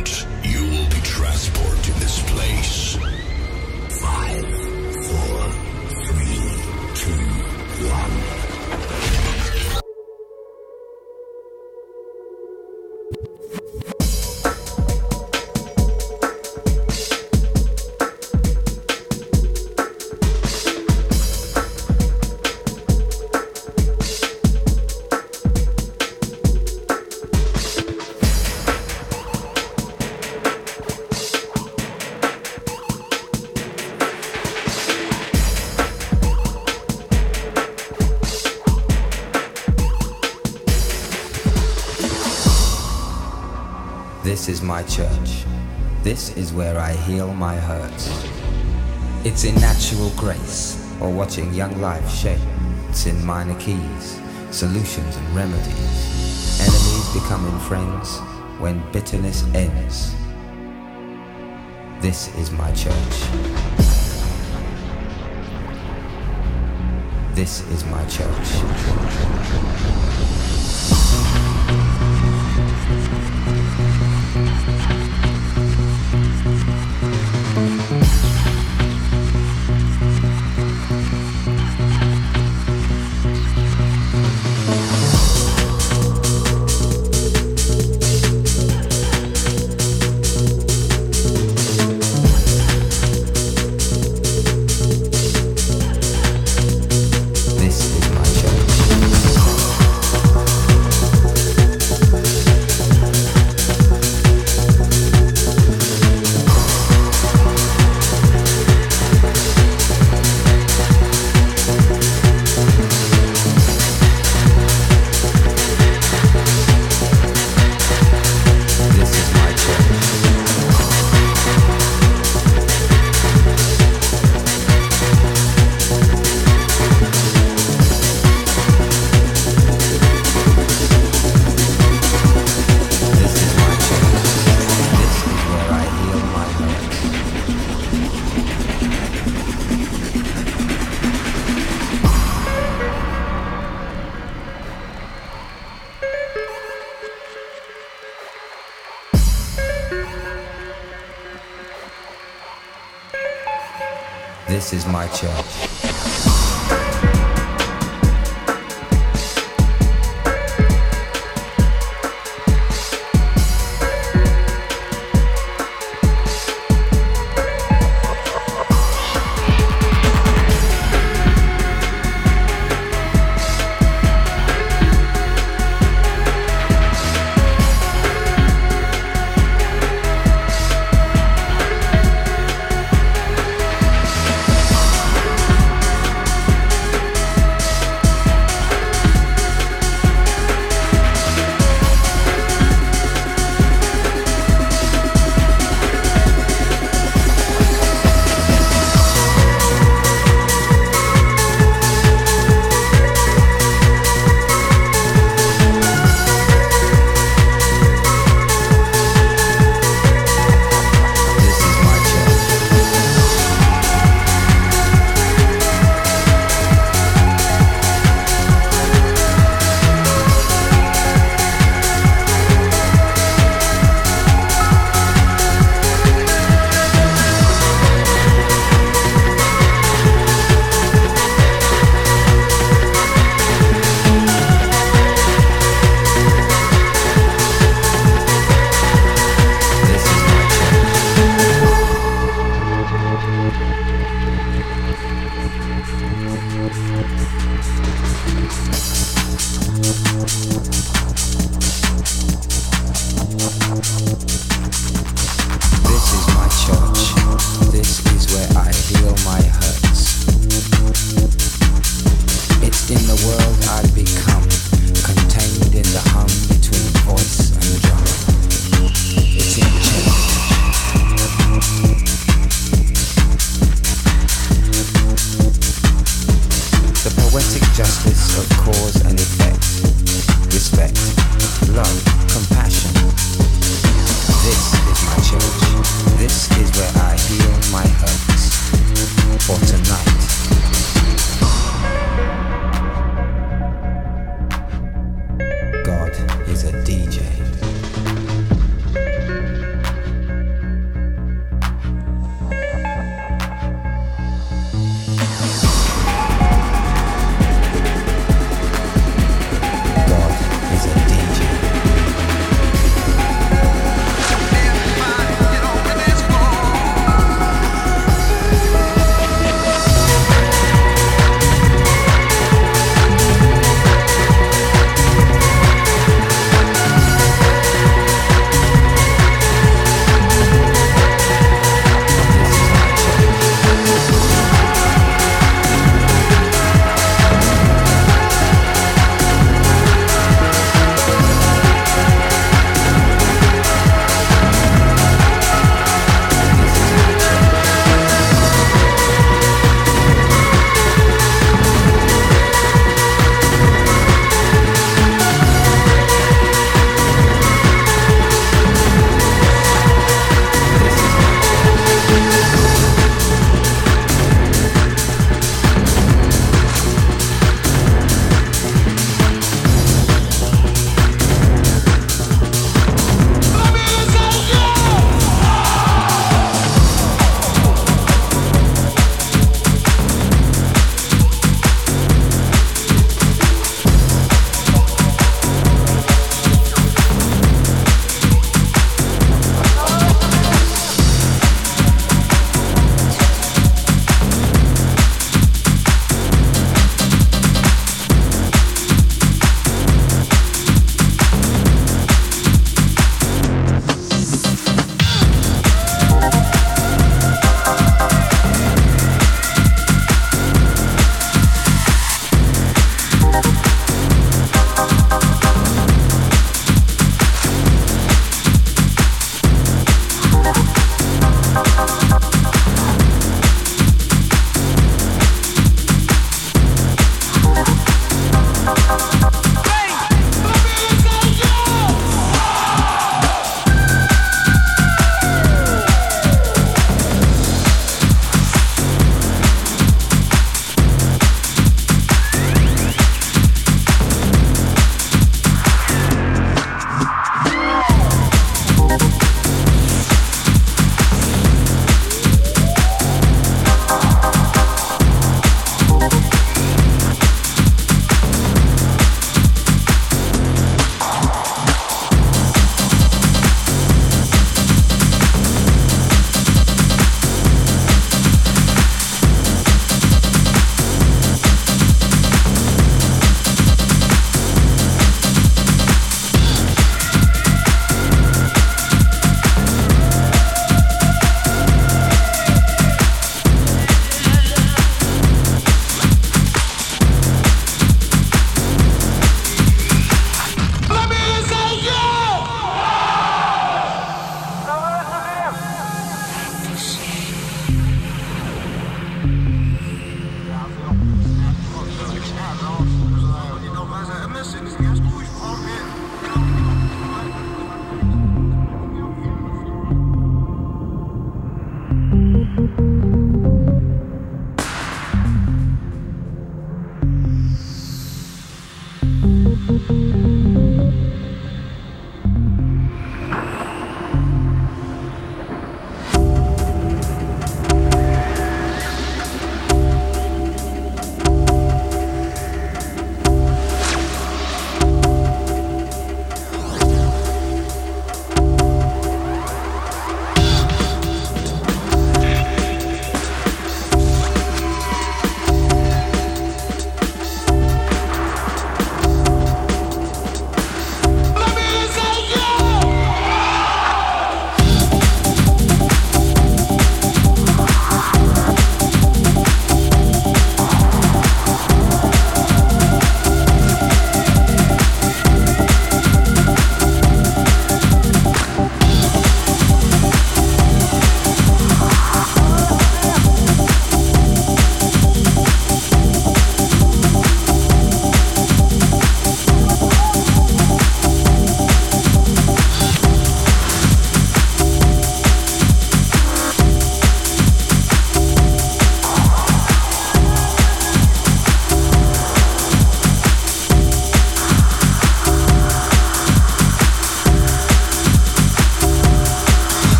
moment, you will be transported to this place. Five, four, three, two, one. My church. This is where I heal my hurts. It's in natural grace or watching young life shape. It's in minor keys, solutions and remedies. Enemies becoming friends when bitterness ends. This is my church. This is my church.